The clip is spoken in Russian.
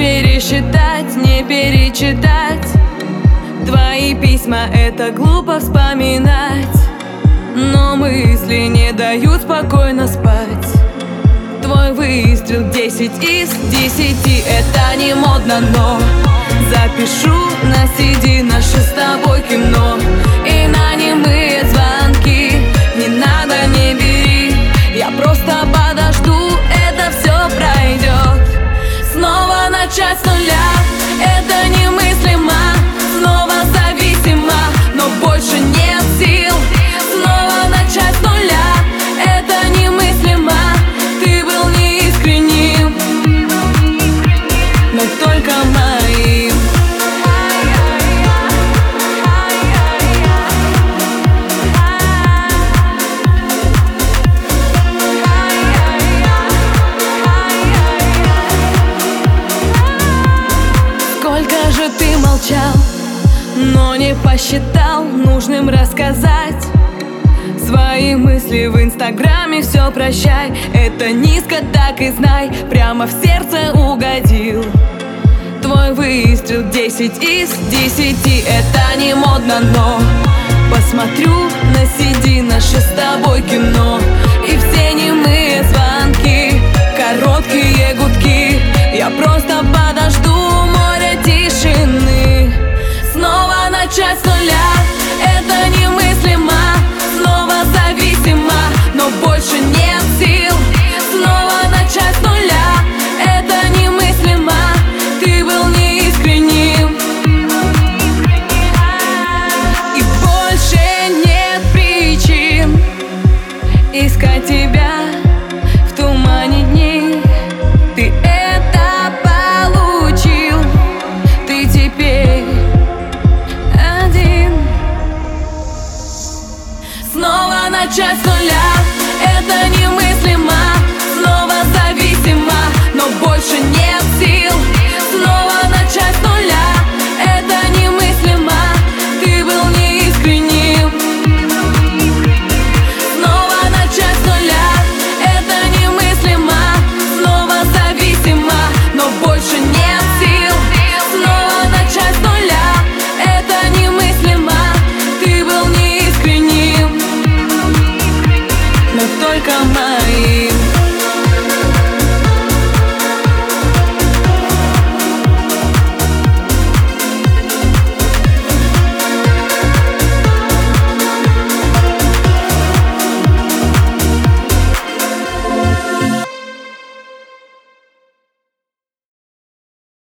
пересчитать, не перечитать. Твои письма это глупо вспоминать. Но мысли не дают спокойно спать. Твой выстрел 10 из 10 Это не модно, но Запишу на CD наше с тобой кино. И на немые звонки Не надо, не бери. Я просто подожду, Сколько же ты молчал, но не посчитал нужным рассказать. Свои мысли в инстаграме все прощай. Это низко, так и знай, прямо в сердце угодил. Твой выстрел 10 из 10 Это не модно, но Посмотрю на CD наше с тобой кино. И все немые звонки начать с нуля. Это немыслимо. Снова зависимо. Но больше нет сил Снова